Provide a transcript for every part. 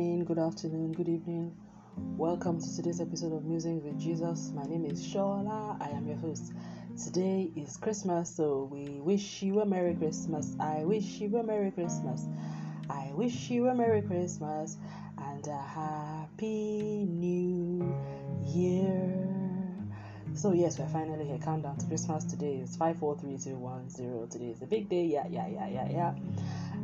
morning, good afternoon, good evening. Welcome to today's episode of Musings with Jesus. My name is Shola. I am your host. Today is Christmas, so we wish you a Merry Christmas. I wish you a Merry Christmas. I wish you a Merry Christmas and a Happy New Year. So yes, we're finally here. Countdown to Christmas. Today is five, four, three, two, one, zero. Today is the big day. Yeah, yeah, yeah, yeah, yeah.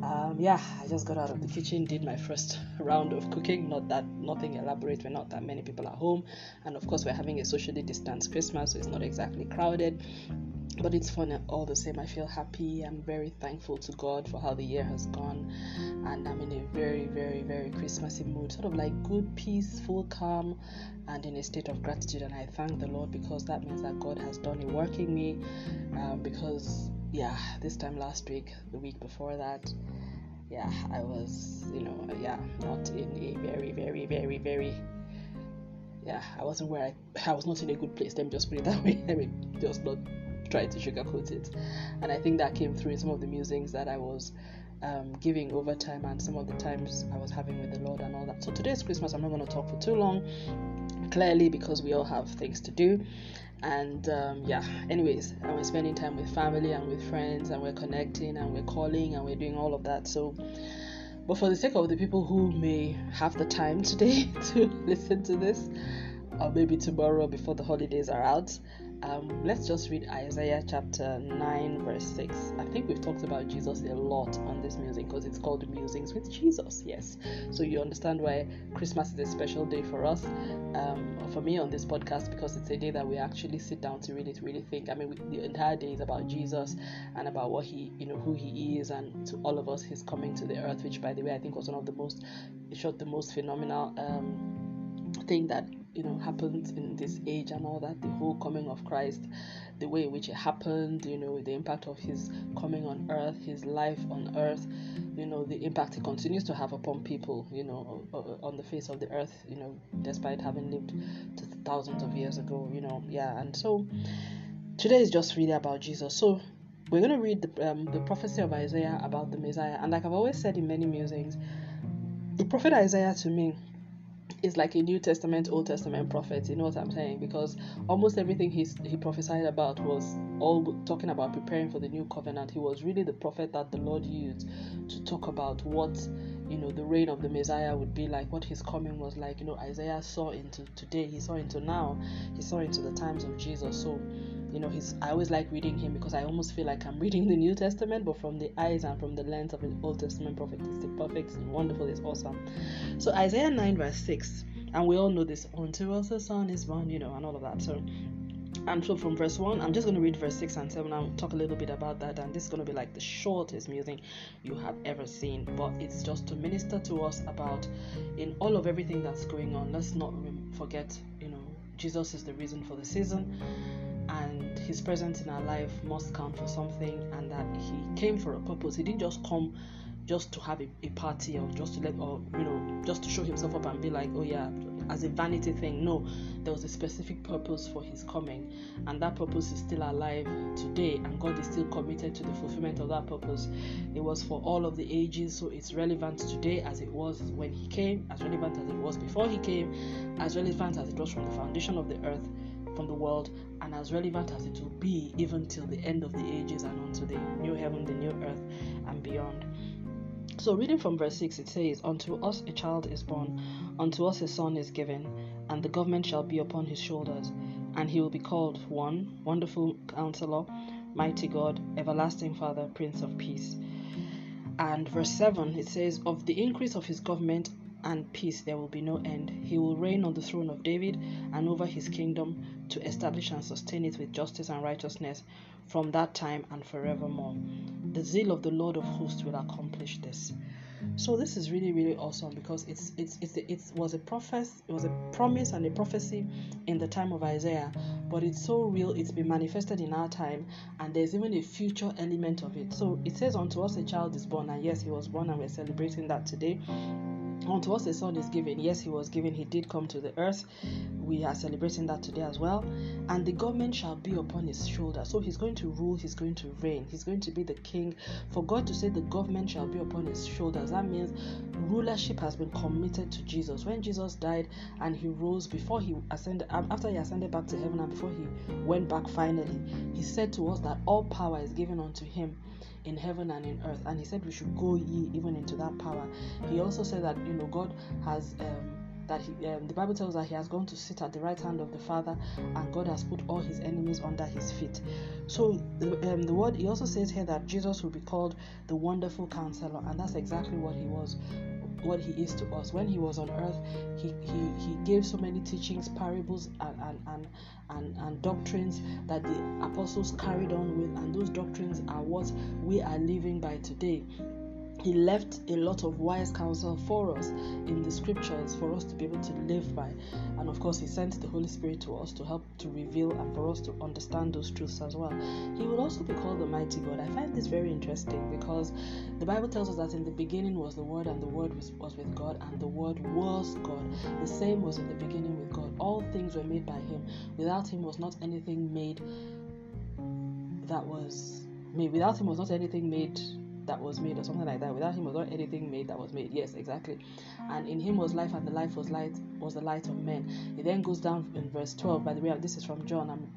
Um, yeah, I just got out of the kitchen, did my first round of cooking. Not that nothing elaborate. We're not that many people at home, and of course we're having a socially distanced Christmas, so it's not exactly crowded. But it's fun all the same. I feel happy. I'm very thankful to God for how the year has gone, and I'm in a very, very, very Christmassy mood. Sort of like good, peaceful, calm, and in a state of gratitude. And I thank the Lord because that means that God has done a work in me. Um, because yeah, this time last week, the week before that, yeah, I was, you know, yeah, not in a very, very, very, very, yeah, I wasn't where I, I was not in a good place. Let me just put it that way. Let me just not try to sugarcoat it. And I think that came through in some of the musings that I was um, giving over time and some of the times I was having with the Lord and all that. So today's Christmas, I'm not going to talk for too long, clearly because we all have things to do and um, yeah anyways and we're spending time with family and with friends and we're connecting and we're calling and we're doing all of that. So but for the sake of the people who may have the time today to listen to this or maybe tomorrow before the holidays are out um, let's just read Isaiah chapter 9, verse 6. I think we've talked about Jesus a lot on this music because it's called Musings with Jesus. Yes. So you understand why Christmas is a special day for us, um, for me on this podcast, because it's a day that we actually sit down to really, to really think. I mean, we, the entire day is about Jesus and about what he, you know, who he is, and to all of us, his coming to the earth, which, by the way, I think was one of the most, showed the most phenomenal um, thing that you know happened in this age and all that the whole coming of christ the way in which it happened you know with the impact of his coming on earth his life on earth you know the impact he continues two have upon people you know on the face of the earth you know despite having lived to thousands of years ago you know yeah and so today is just really about jesus. So we're going to read the, um, the prophecy of isaiah about the messiah and like i've always said in many musings the prophet isaiah to me is like a New Testament, Old Testament prophet. You know what I'm saying? Because almost everything he's, he prophesied about was all talking about preparing for the new covenant. He was really the prophet that the Lord used to talk about what you know the reign of the Messiah would be like, what his coming was like. You know, Isaiah saw into today, he saw into now, he saw into the times of Jesus. So you know he's i always like reading him because i almost feel like i'm reading the new testament but from the eyes and from the lens of an old testament prophet. It's the perfect it's wonderful it's awesome. So isaiah 9 verse 6 and we all know this unto us a son is born you know and all of that. So and so from verse 1 i'm just going to read verse 6 and 7 i'll talk a little bit about that and this is going to be like the shortest music you have ever seen but it's just to minister to us about in all of everything that's going on let's not forget you know jesus is the reason for the season and his presence in our life must count for something and that he came for a purpose. He didn't just come just to have a, a party or just to let or you know just to show himself up and be like oh yeah as a vanity thing no there was a specific purpose for his coming and that purpose is still alive today and god is still committed to the fulfillment of that purpose it was for all of the ages so it's relevant today as it was when he came as relevant as it was before he came as relevant as it was from the foundation of the earth from the world and as relevant as it will be even till the end of the ages and unto the new heaven, the new earth, and beyond. So, reading from verse 6, it says, Unto us a child is born, unto us a son is given, and the government shall be upon his shoulders, and he will be called One, Wonderful Counselor, Mighty God, Everlasting Father, Prince of Peace. And verse 7, it says, Of the increase of his government and peace there will be no end. He will reign on the throne of David and over his kingdom to establish and sustain it with justice and righteousness from that time and forevermore. The zeal of the Lord of hosts will accomplish this. So this is really really awesome because it's it's it's it was a prophet it was a promise and a prophecy in the time of Isaiah, but it's so real it's been manifested in our time and there's even a future element of it. So it says unto us a child is born and yes he was born and we're celebrating that today unto us a son is given. Yes, he was given, he did come to the earth. We are celebrating that today as well. And the government shall be upon his shoulder. So he's going to rule, he's going to reign, he's going to be the king. For God to say the government shall be upon his shoulders, that means rulership has been committed to Jesus. When Jesus died and he rose before he ascended, after he ascended back to heaven and before he went back finally, he said to us that all power is given unto him in heaven and in earth. And he said we should go ye even into that power. He also said that you know God has um, that he, um, the Bible tells that he has gone to sit at the right hand of the Father, and God has put all his enemies under his feet. So um, the word he also says here that Jesus will be called the Wonderful Counselor, and that's exactly what he was what he is to us. When he was on earth, he, he, he gave so many teachings, parables, and, and, and, and, and doctrines that the apostles carried on with, and those doctrines are what we are living by today he left a lot of wise counsel for us in the scriptures for us to be able to live by. And of course he sent the holy spirit to us to help to reveal and for us to understand those truths as well. He would also be called the mighty god. I find this very interesting because the bible tells us that in the beginning was the word and the word was, was with god and the word was god. The same was in the beginning with god. All things were made by him. Without him was not anything made that was made. Without him was not anything made that was made or something like that. Without him was not anything made that was made. Yes, exactly. And in him was life, and the life was light was the light of men. It then goes down in verse 12. By the way, this is from John. I'm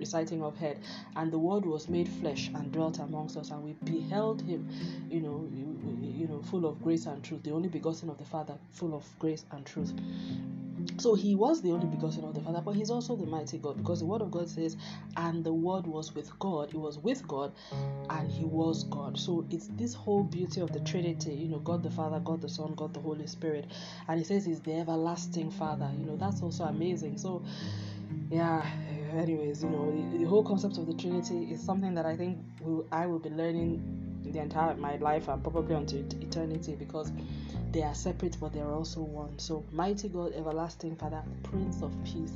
reciting of head. And the word was made flesh and dwelt amongst us, and we beheld him, you know, you, you know, full of grace and truth, the only begotten of the Father, full of grace and truth. So he was the only begotten of the Father, but he's also the mighty God because the word of God says, and the word was with God, he was with God, and he was God. So it's this whole beauty of the Trinity, you know, God the Father, God the Son, God the Holy Spirit. And he says he's the everlasting Father. You know, that's also amazing. So yeah, anyways, you know, the, the whole concept of the Trinity is something that I think will, I will be learning the entire my life and probably unto eternity because they are separate but they are also one. So, mighty God, everlasting Father, Prince of Peace.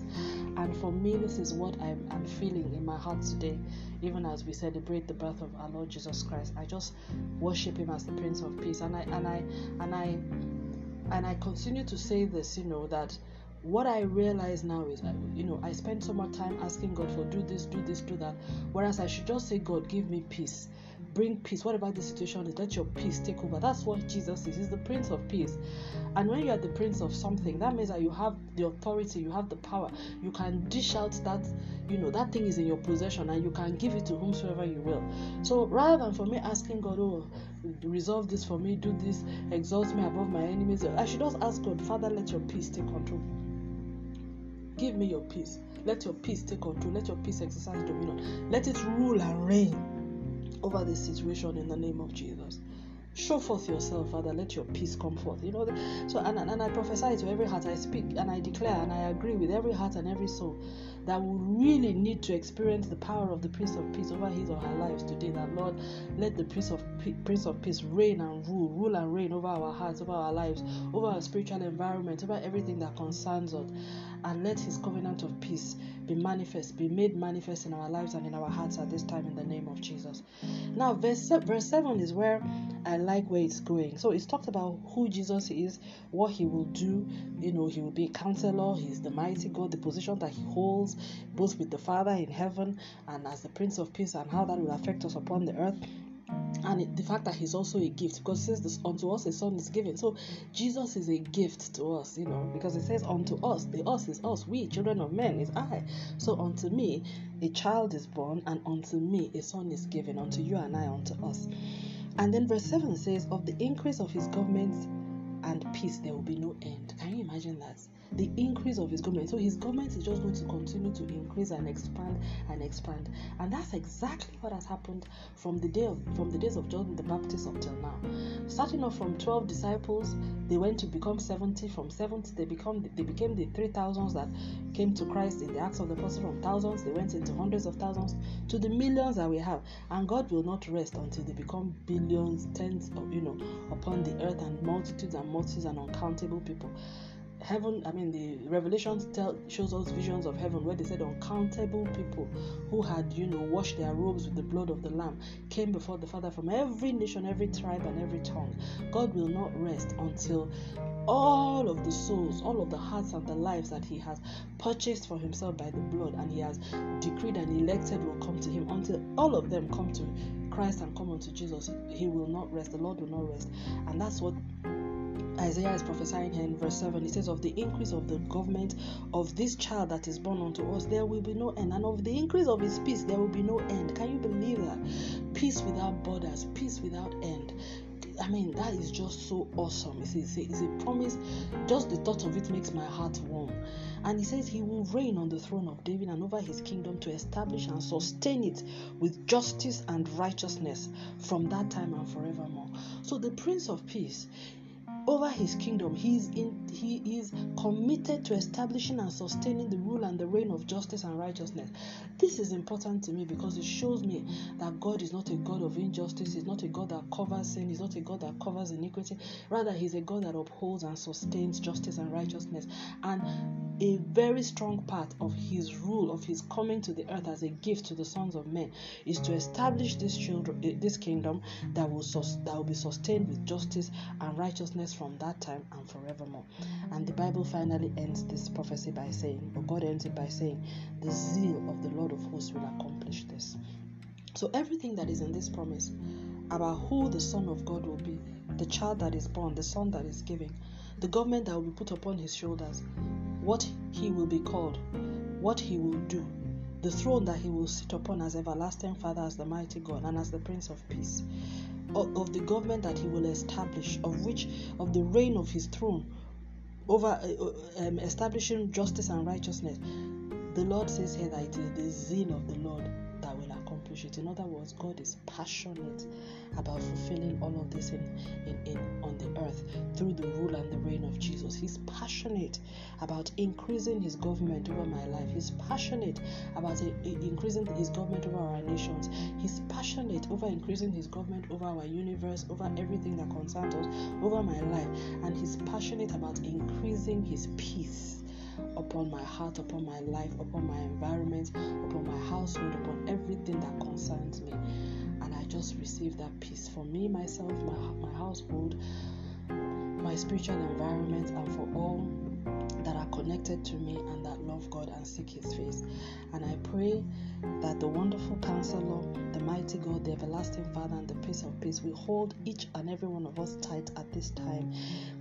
And for me, this is what I'm, I'm feeling in my heart today, even as we celebrate the birth of our Lord Jesus Christ. I just worship Him as the Prince of Peace, and I and I and I and I continue to say this, you know, that what I realize now is, you know, I spend so much time asking God for do this, do this, do that, whereas I should just say, God, give me peace bring peace. Whatever the situation is, let your peace take over. That's what Jesus is. He's the Prince of Peace. And when you are the Prince of something, that means that you have the authority, you have the power. You can dish out that, you know, that thing is in your possession and you can give it to whomsoever you will. So rather than for me asking God, oh, resolve this for me, do this, exalt me above my enemies, I should just ask God, Father, let your peace take control. Give me your peace. Let your peace take control. Let your peace exercise dominion. Let it rule and reign over this situation in the name of Jesus. Show forth yourself, Father. Let your peace come forth. You know, so and, and I prophesy to every heart. I speak and I declare and I agree with every heart and every soul that will really need to experience the power of the Prince of Peace over his or her lives today. That Lord, let the Prince of Prince of Peace reign and rule, rule and reign over our hearts, over our lives, over our spiritual environment, over everything that concerns us, and let His covenant of peace be manifest, be made manifest in our lives and in our hearts at this time in the name of Jesus. Now, verse, verse 7 is where I like where it's going. So it's talked about who Jesus is, what he will do. You know, he will be a counselor, he's the mighty God, the position that he holds, both with the Father in heaven and as the Prince of Peace, and how that will affect us upon the earth. And the fact that he's also a gift because it says this unto us a son is given. So jesus is a gift to us you know because it says unto us the us is us we children of men is i. So unto me a child is born and unto me a son is given unto you and i unto us. And then verse 7 says of the increase of his government and peace there will be no end can you imagine that the increase of his government. So his government is just going to continue to increase and expand and expand. And that's exactly what has happened from the day of from the days of John the Baptist up till now. Starting off from 12 disciples, they went to become 70. From 70, they become they became the 3,000s that came to Christ in the Acts of the Apostles. From thousands, they went into hundreds of thousands to the millions that we have. And God will not rest until they become billions, tens of you know upon the earth and multitudes and multitudes and uncountable people heaven i mean the revelations tell shows us visions of heaven where they said uncountable people who had you know washed their robes with the blood of the lamb came before the father from every nation every tribe and every tongue. God will not rest until all of the souls all of the hearts and the lives that he has purchased for himself by the blood and he has decreed and elected will come to him. Until all of them come to christ and come unto jesus he will not rest. The lord will not rest. And that's what Isaiah is prophesying here in verse 7. He says, Of the increase of the government of this child that is born unto us, there will be no end. And of the increase of his peace, there will be no end. Can you believe that? Peace without borders, peace without end. I mean, that is just so awesome. It's, it's, it's a promise. Just the thought of it makes my heart warm. And he says he will reign on the throne of David and over his kingdom to establish and sustain it with justice and righteousness from that time and forevermore. So the Prince of Peace over his kingdom. He is in he is committed to establishing and sustaining the rule and the reign of justice and righteousness. This is important to me because it shows me that God is not a God of injustice, He's not a God that covers sin, He's not a God that covers iniquity. Rather, He's a God that upholds and sustains justice and righteousness. And a very strong part of his rule, of his coming to the earth as a gift to the sons of men, is to establish this children, eh, this kingdom that will that will be sustained with justice and righteousness from that time and forevermore. And the Bible finally ends this prophecy by saying, or God ends it by saying, the zeal of the Lord of hosts will accomplish this. So everything that is in this promise about who the Son of God will be, the child that is born, the son that is giving, the government that will be put upon his shoulders, what he will be called, what he will do, the throne that he will sit upon as everlasting Father, as the mighty God, and as the Prince of Peace, of, the government that he will establish, of which, of the reign of his throne over uh, uh, um, establishing justice and righteousness. The Lord says here that it is the zeal of the Lord that will accomplish it. In other words, God is passionate about fulfilling all of this in, in, in on the earth through the He's passionate about increasing his government over my life. He's passionate about increasing his government over our nations. He's passionate over increasing his government over our universe, over everything that concerns us, over my life. And he's passionate about increasing his peace upon my heart, upon my life, upon my environment, upon my household, upon everything that concerns me. And I just receive that peace for me, myself, my, my household, my spiritual environment, and for all that are connected to me and that love God and seek His face. And I pray that the wonderful counselor, the mighty God, the everlasting Father, and the Prince of Peace will hold each and every one of us tight at this time.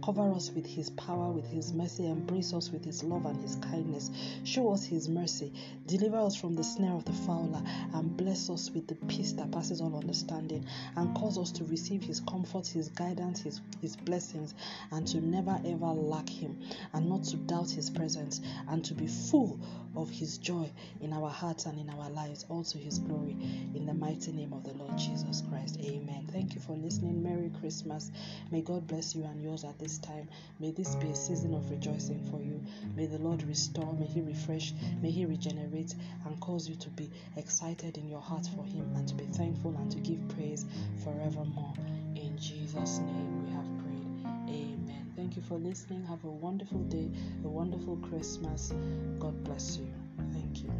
Cover us with His power, with His mercy, embrace us with His love and His kindness. Show us His mercy, deliver us from the snare of the fowler, and bless us with the peace that passes all understanding, and cause us to receive His comfort, His guidance, His, His blessings, and to never ever lack Him, and not to doubt His presence, and to be full of His joy in our hearts and in our lives, also His glory. In the mighty name of the Lord Jesus Christ. Amen. Thank you for listening. Merry Christmas. May God bless you and yours at this time. May this be a season of rejoicing for you. May the Lord restore, may He refresh, may He regenerate and cause you to be excited in your heart for Him and to be thankful and to give praise forevermore. In Jesus' name we have prayed. Amen. Thank you for listening. Have a wonderful day, a wonderful Christmas. God bless you. Thank you.